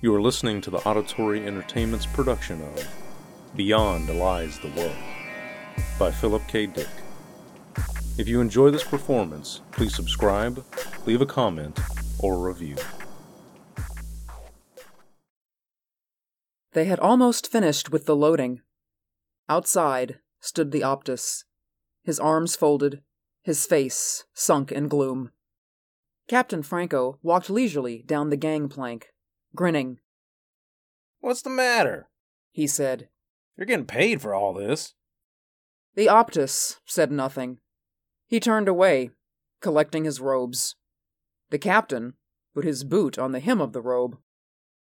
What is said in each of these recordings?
You are listening to the Auditory Entertainment's production of Beyond Lies the Wub by Philip K. Dick. If you enjoy this performance, please subscribe, leave a comment, or review. They had almost finished with the loading. Outside stood the Optus, his arms folded, his face sunk in gloom. Captain Franco walked leisurely down the gangplank, grinning. What's the matter? He said. You're getting paid for all this. The Optus said nothing. He turned away, collecting his robes. The captain put his boot on the hem of the robe.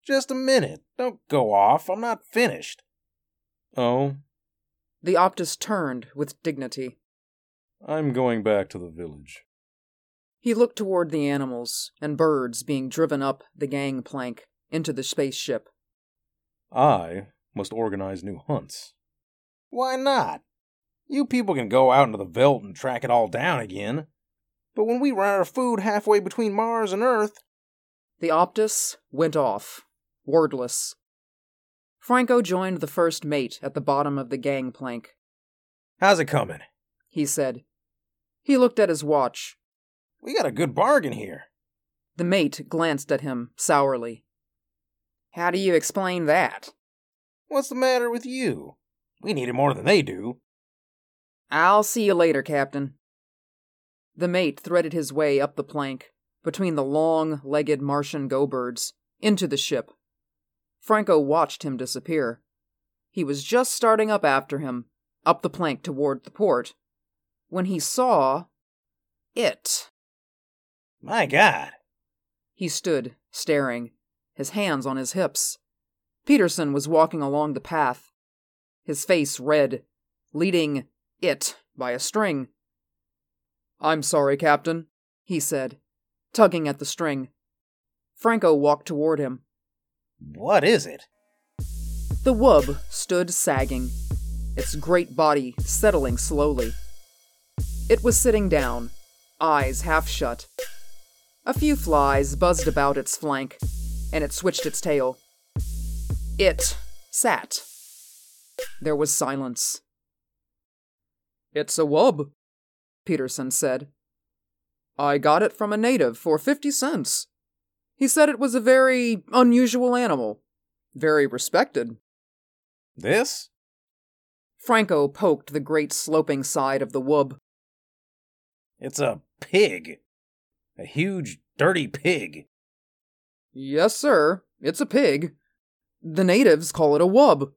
Just a minute. Don't go off. I'm not finished. Oh, The Optus turned with dignity. I'm going back to the village. He looked toward the animals and birds being driven up the gangplank into the spaceship. I must organize new hunts. Why not? You people can go out into the veldt and track it all down again. But when we run out of food halfway between Mars and Earth, The Optus went off, wordless. Franco joined the first mate at the bottom of the gangplank. how's it coming? He said. He looked at his watch. We got a good bargain here. The mate glanced at him sourly. How do you explain that? What's the matter with you? We need it more than they do. I'll see you later, Captain. The mate threaded his way up the plank, between the long legged Martian go birds, into the ship. Franco watched him disappear. He was just starting up after him, up the plank toward the port, when he saw. it. My God. He stood, staring, his hands on his hips. Peterson was walking along the path, his face red, leading it by a string. I'm sorry, Captain, he said, tugging at the string. Franco walked toward him. What is it? The wub stood sagging, its great body settling slowly. It was sitting down, eyes half shut. A few flies buzzed about its flank, and it switched its tail. It sat. There was silence. It's a wub, Peterson said. I got it from a native for fifty cents. He said it was a very unusual animal, very respected. This? Franco poked the great sloping side of the wub. It's a pig. A huge, dirty pig. Yes, sir, it's a pig. The natives call it a wub.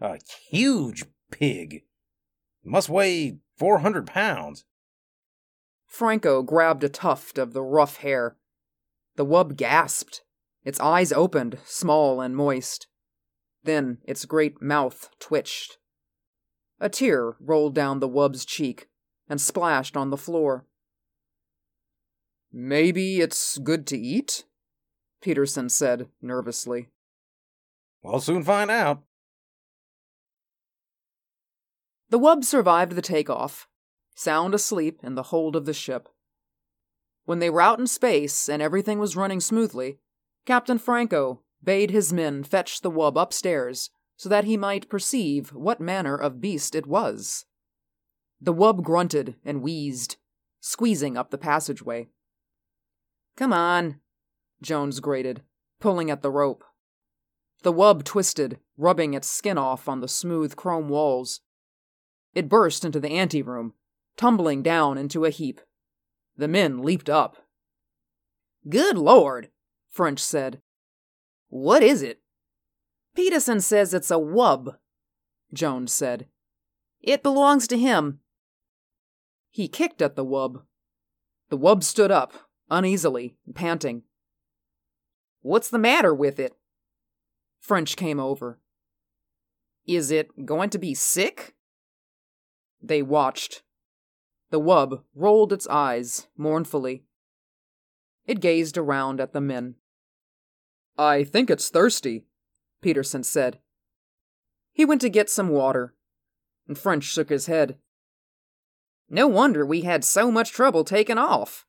A huge pig. It Must weigh 400 pounds. Franco grabbed a tuft of the rough hair. The wub gasped. Its eyes opened, small and moist. Then its great mouth twitched. A tear rolled down the wub's cheek and splashed on the floor. Maybe it's good to eat? Peterson said nervously. We'll soon find out. The wub survived the takeoff, sound asleep in the hold of the ship. When they were out in space and everything was running smoothly, Captain Franco bade his men fetch the wub upstairs so that he might perceive what manner of beast it was. The wub grunted and wheezed, squeezing up the passageway. Come on, Jones grated, pulling at the rope. The wub twisted, rubbing its skin off on the smooth chrome walls. It burst into the anteroom, tumbling down into a heap. The men leaped up. Good Lord, French said. What is it? Peterson says it's a wub, Jones said. It belongs to him. He kicked at the wub. The wub stood up, uneasily, panting. What's the matter with it? French came over. Is it going to be sick? They watched. The wub rolled its eyes mournfully. It gazed around at the men. I think it's thirsty, Peterson said. He went to get some water, and French shook his head. No wonder we had so much trouble taking off.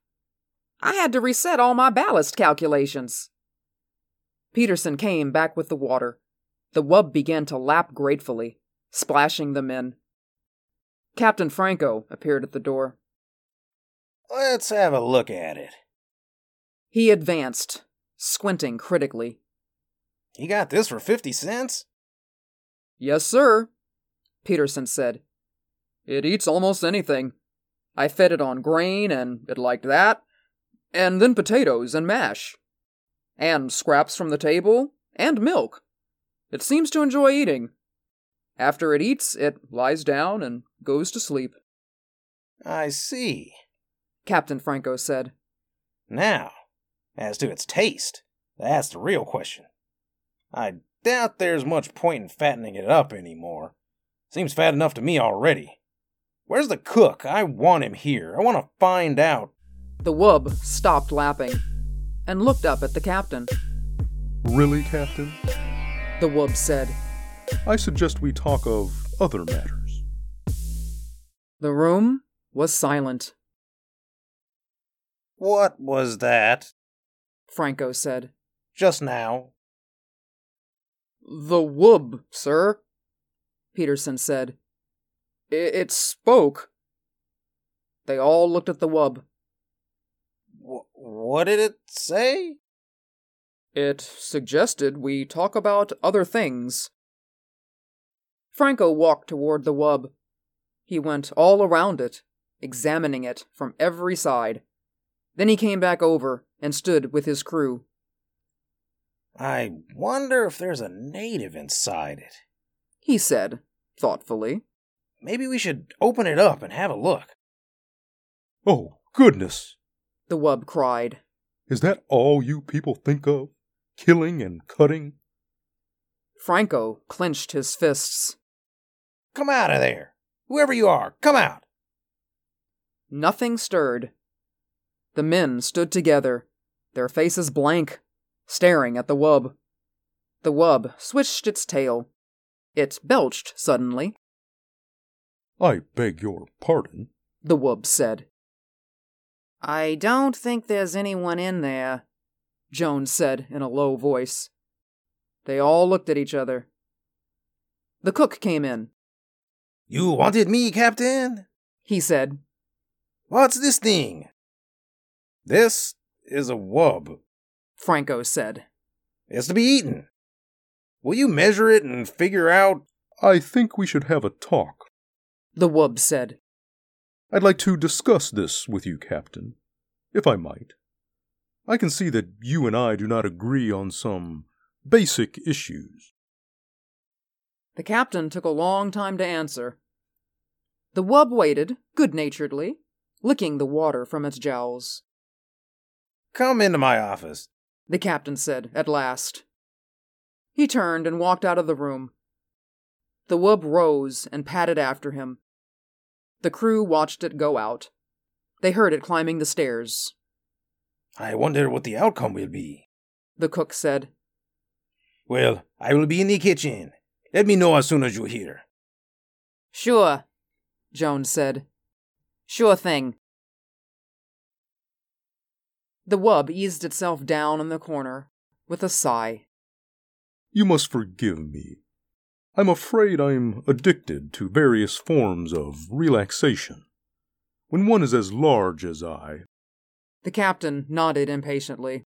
I had to reset all my ballast calculations. Peterson came back with the water. The wub began to lap gratefully, splashing them in. Captain Franco appeared at the door. Let's have a look at it. He advanced, squinting critically. You got this for 50 cents? Yes, sir, Peterson said. It eats almost anything. I fed it on grain, and it liked that, and then potatoes and mash, and scraps from the table, and milk. It seems to enjoy eating. After it eats, it lies down and goes to sleep. I see, Captain Franco said. Now, as to its taste, that's the real question. I doubt there's much point in fattening it up anymore. Seems fat enough to me already. Where's the cook? I want him here. I want to find out. The wub stopped lapping and looked up at the captain. Really, Captain? The wub said. I suggest we talk of other matters. The room was silent. What was that? Franco said. Just now. The wub, sir, Peterson said. It, it spoke. They all looked at the wub. W- what did it say? It suggested we talk about other things. Franco walked toward the wub. He went all around it, examining it from every side. Then he came back over and stood with his crew. I wonder if there's a native inside it, he said, thoughtfully. Maybe we should open it up and have a look. Oh, goodness! The wub cried. Is that all you people think of? Killing and cutting? Franco clenched his fists. Come out of there! Whoever you are, come out! Nothing stirred. The men stood together, their faces blank, staring at the wub. The wub switched its tail. It belched suddenly. I beg your pardon, the wub said. I don't think there's anyone in there, Jones said in a low voice. They all looked at each other. The cook came in. You wanted me, Captain? He said. What's this thing? This is a wub, Franco said. It's to be eaten. Will you measure it and figure out? I think we should have a talk, the wub said. I'd like to discuss this with you, Captain, if I might. I can see that you and I do not agree on some basic issues. The captain took a long time to answer. The wub waited, good naturedly, licking the water from its jowls. Come into my office, the captain said at last. He turned and walked out of the room. The wub rose and padded after him. The crew watched it go out. They heard it climbing the stairs. I wonder what the outcome will be, the cook said. Well, I will be in the kitchen. Let me know as soon as you hear. Sure, Jones said. Sure thing. The wub eased itself down in the corner with a sigh. You must forgive me. I'm afraid I'm addicted to various forms of relaxation. When one is as large as I. The captain nodded impatiently.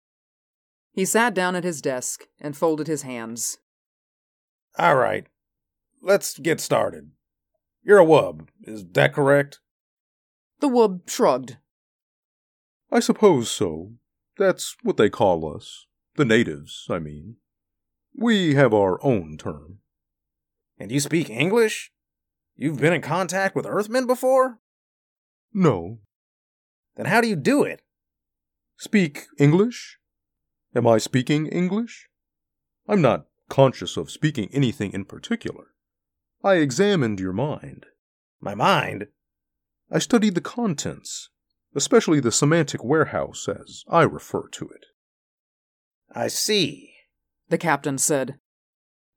He sat down at his desk and folded his hands. All right. Let's get started. You're a wub, is that correct? The wub shrugged. I suppose so. That's what they call us. The natives, I mean. We have our own term. And you speak English? You've been in contact with Earthmen before? No. Then how do you do it? Speak English? Am I speaking English? I'm not conscious of speaking anything in particular. I examined your mind. My mind? I studied the contents, especially the semantic warehouse, as I refer to it. I see, the captain said.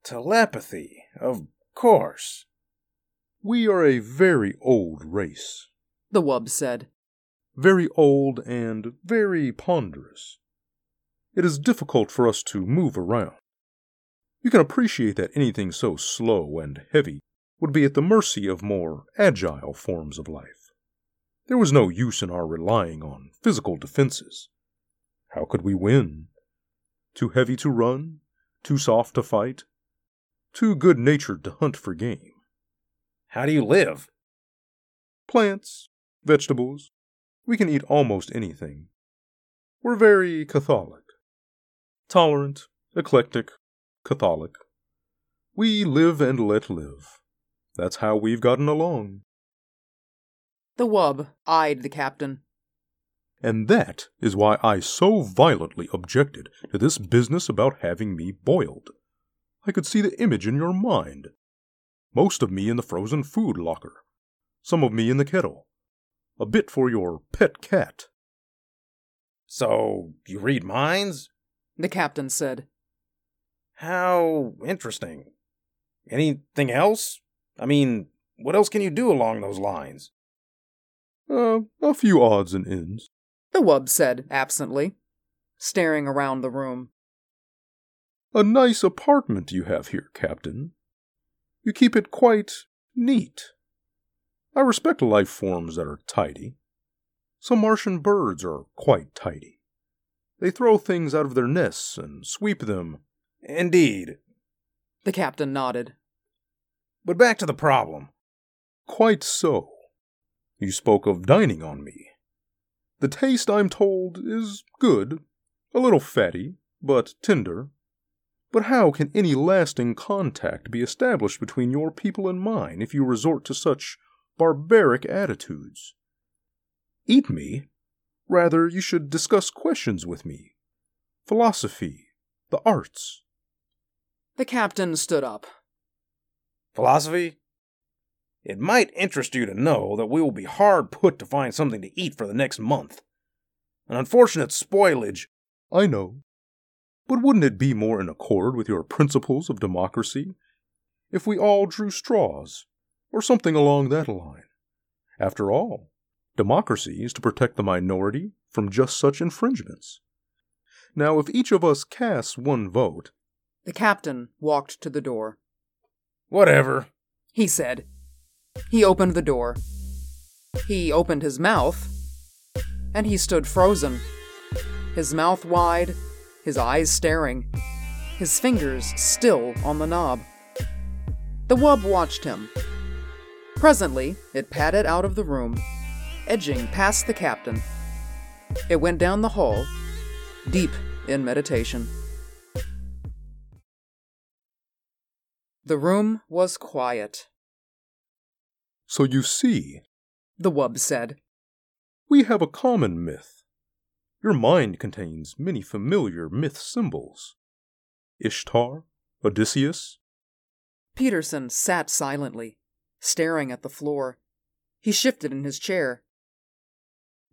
Telepathy, of course. We are a very old race, the wub said. Very old and very ponderous. it is difficult for us to move around. You can appreciate that anything so slow and heavy would be at the mercy of more agile forms of life. There was no use in our relying on physical defenses. How could we win? Too heavy to run? Too soft to fight? Too good natured to hunt for game? How do you live? Plants, vegetables. We can eat almost anything. We're very Catholic. Tolerant, eclectic, Catholic. We live and let live. That's how we've gotten along. The wub eyed the captain. And that is why I so violently objected to this business about having me boiled. I could see the image in your mind. Most of me in the frozen food locker, some of me in the kettle, a bit for your pet cat. So, you read minds? The captain said. How interesting. Anything else? I mean, what else can you do along those lines? Uh, a few odds and ends. The wub said absently, staring around the room. A nice apartment you have here, Captain. You keep it quite neat. I respect life forms that are tidy. Some Martian birds are quite tidy. They throw things out of their nests and sweep them. Indeed. The captain nodded. But back to the problem. Quite so. You spoke of dining on me. The taste, I'm told, is good, a little fatty, but tender. But how can any lasting contact be established between your people and mine if you resort to such barbaric attitudes? Eat me? Rather, you should discuss questions with me. Philosophy, the arts. The captain stood up. Philosophy? It might interest you to know that we will be hard put to find something to eat for the next month. An unfortunate spoilage. I know. But wouldn't it be more in accord with your principles of democracy if we all drew straws, or something along that line? After all, democracy is to protect the minority from just such infringements. Now, if each of us casts one vote. The captain walked to the door. Whatever, he said. He opened the door. He opened his mouth, and he stood frozen, his mouth wide, his eyes staring, his fingers still on the knob. The wub watched him. Presently, it padded out of the room, edging past the captain. It went down the hall, deep in meditation. The room was quiet. So you see, the wub said, we have a common myth. Your mind contains many familiar myth symbols Ishtar, Odysseus. Peterson sat silently, staring at the floor. He shifted in his chair.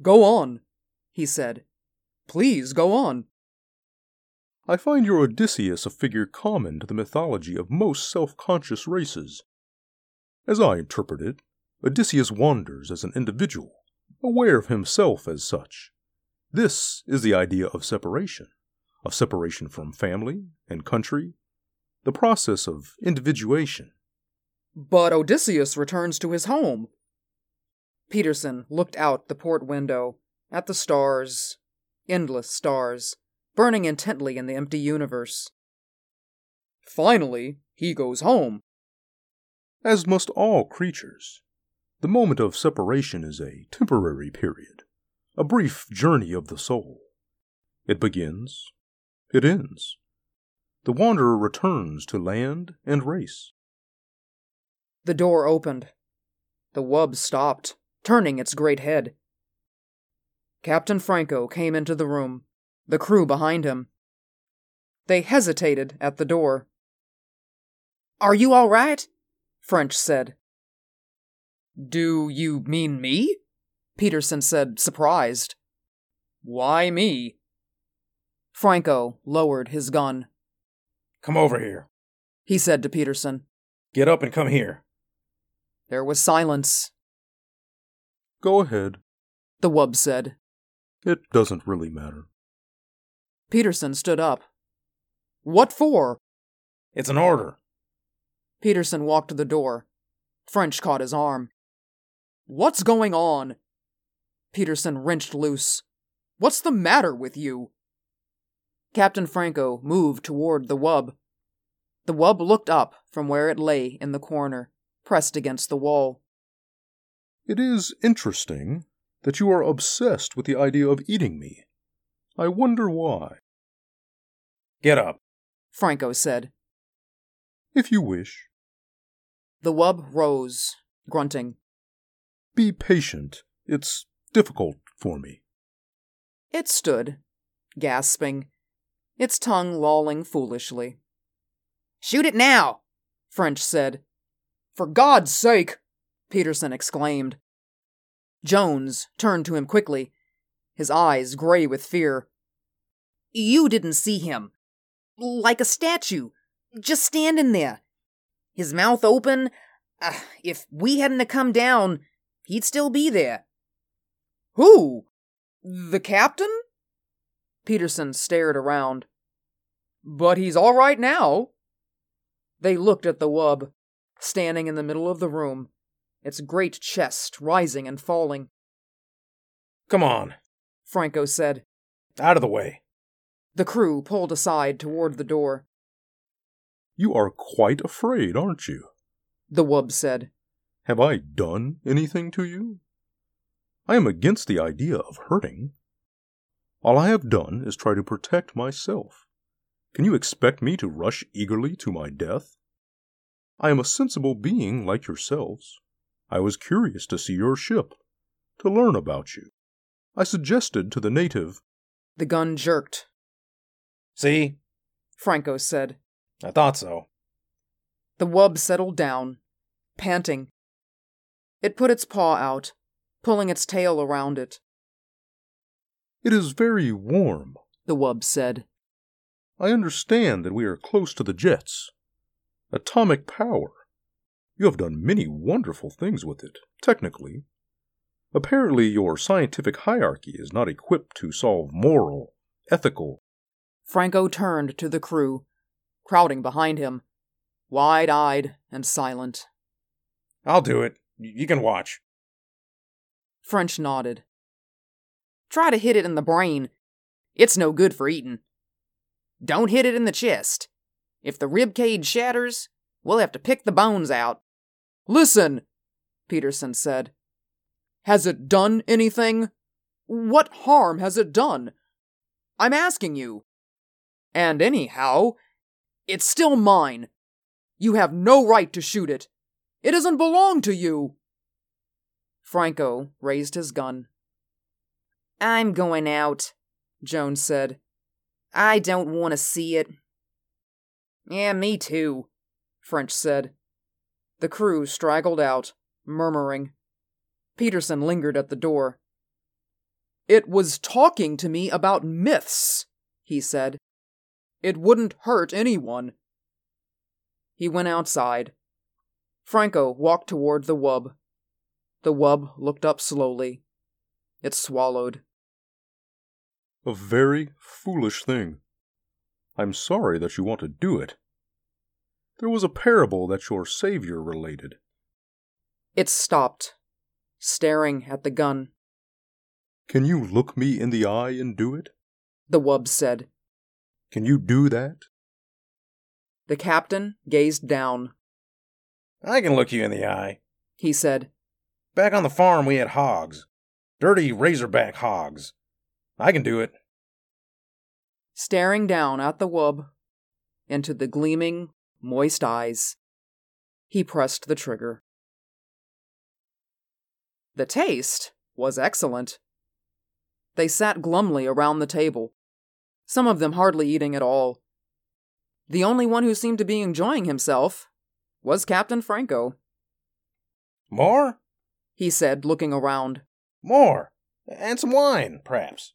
Go on, he said. Please go on. I find your Odysseus a figure common to the mythology of most self conscious races. As I interpret it, Odysseus wanders as an individual, aware of himself as such. This is the idea of separation, of separation from family and country, the process of individuation. But Odysseus returns to his home. Peterson looked out the port window at the stars, endless stars, burning intently in the empty universe. Finally, he goes home. As must all creatures. The moment of separation is a temporary period, a brief journey of the soul. It begins, it ends. The wanderer returns to land and race. The door opened. The wub stopped, turning its great head. Captain Franco came into the room, the crew behind him. They hesitated at the door. Are you all right? French said. Do you mean me? Peterson said, surprised. Why me? Franco lowered his gun. Come over here, he said to Peterson. Get up and come here. There was silence. Go ahead, the wub said. It doesn't really matter. Peterson stood up. What for? It's an order. Peterson walked to the door. French caught his arm. What's going on? Peterson wrenched loose. What's the matter with you? Captain Franco moved toward the wub. The wub looked up from where it lay in the corner, pressed against the wall. It is interesting that you are obsessed with the idea of eating me. I wonder why. Get up, Franco said. If you wish. The wub rose, grunting. Be patient. It's difficult for me. It stood, gasping, its tongue lolling foolishly. Shoot it now, French said. For God's sake, Peterson exclaimed. Jones turned to him quickly, his eyes gray with fear. You didn't see him. Like a statue, just standing there. His mouth open. Uh, if we hadn't come down, he'd still be there. Who? The captain? Peterson stared around. But he's all right now. They looked at the wub, standing in the middle of the room, its great chest rising and falling. Come on, Franco said. Out of the way. The crew pulled aside toward the door. You are quite afraid, aren't you? The wub said. Have I done anything to you? I am against the idea of hurting. All I have done is try to protect myself. Can you expect me to rush eagerly to my death? I am a sensible being like yourselves. I was curious to see your ship, to learn about you. I suggested to the native. The gun jerked. See? Franco said. I thought so. The wub settled down, panting. It put its paw out, pulling its tail around it. It is very warm, the wub said. I understand that we are close to the jets. Atomic power. You have done many wonderful things with it, technically. Apparently, your scientific hierarchy is not equipped to solve moral, ethical. Franco turned to the crew, crowding behind him, wide eyed and silent. I'll do it. You can watch. French nodded. Try to hit it in the brain. It's no good for eating. Don't hit it in the chest. If the rib cage shatters, we'll have to pick the bones out. Listen, Peterson said. Has it done anything? What harm has it done? I'm asking you. And anyhow, it's still mine. You have no right to shoot it. It doesn't belong to you. Franco raised his gun. I'm going out, Jones said. I don't want to see it. Yeah, me too, French said. The crew straggled out, murmuring. Peterson lingered at the door. It was talking to me about myths, he said. It wouldn't hurt anyone. He went outside. Franco walked toward the wub. The wub looked up slowly. It swallowed. A very foolish thing. I'm sorry that you want to do it. There was a parable that your Savior related. It stopped, staring at the gun. Can you look me in the eye and do it? The wub said. Can you do that? The captain gazed down. I can look you in the eye, he said. Back on the farm, we had hogs. Dirty razorback hogs. I can do it. Staring down at the wub, into the gleaming, moist eyes, he pressed the trigger. The taste was excellent. They sat glumly around the table, some of them hardly eating at all. The only one who seemed to be enjoying himself was Captain Franco. More? He said, looking around. More. And some wine, perhaps.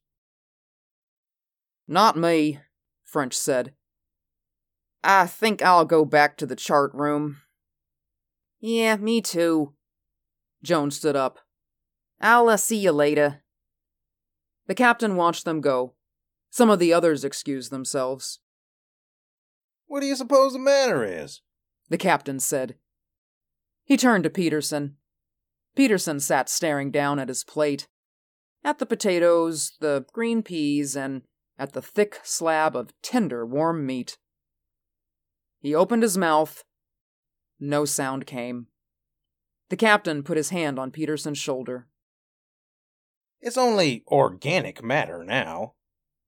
Not me, French said. I think I'll go back to the chart room. Yeah, me too. Jones stood up. I'll uh, see you later. The captain watched them go, Some of the others excused themselves. What do you suppose the matter is? The captain said. He turned to Peterson. Peterson sat staring down at his plate, at the potatoes, the green peas, and at the thick slab of tender, warm meat. He opened his mouth. No sound came. The captain put his hand on Peterson's shoulder. It's only organic matter now,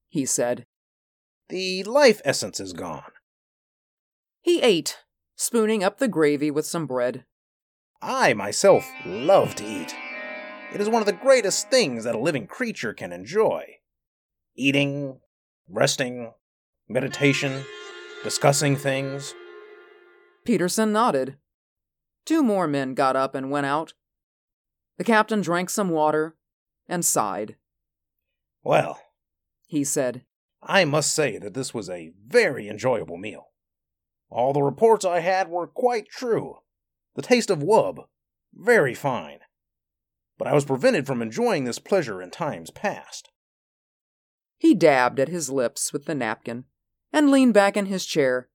he said. The life essence is gone. He ate, spooning up the gravy with some bread. I myself love to eat. It is one of the greatest things that a living creature can enjoy. Eating, resting, meditation, discussing things. Peterson nodded. Two more men got up and went out. The captain drank some water and sighed. Well, he said, I must say that this was a very enjoyable meal. All the reports I had were quite true. The taste of wub, very fine. But I was prevented from enjoying this pleasure in times past. He dabbed at his lips with the napkin and leaned back in his chair.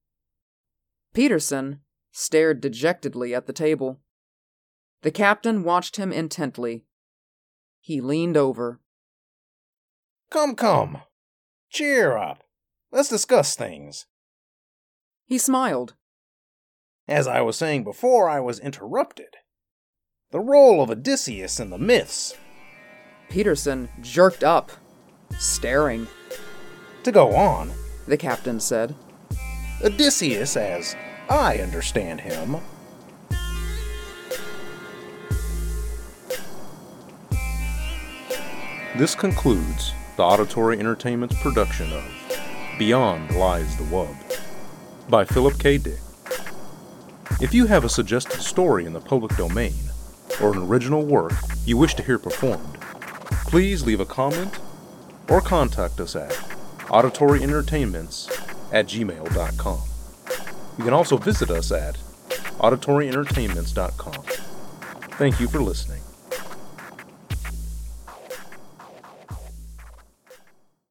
Peterson stared dejectedly at the table. The captain watched him intently. He leaned over. Come, come. Cheer up. Let's discuss things. He smiled. As I was saying before, I was interrupted. The role of Odysseus in the myths. Peterson jerked up, staring. To go on, the captain said, Odysseus, as I understand him, This concludes the Auditory Entertainment's production of Beyond Lies the Wub by Philip K. Dick. If you have a suggested story in the public domain or an original work you wish to hear performed, please leave a comment or contact us at auditoryentertainments at gmail.com. You can also visit us at auditoryentertainments.com. Thank you for listening.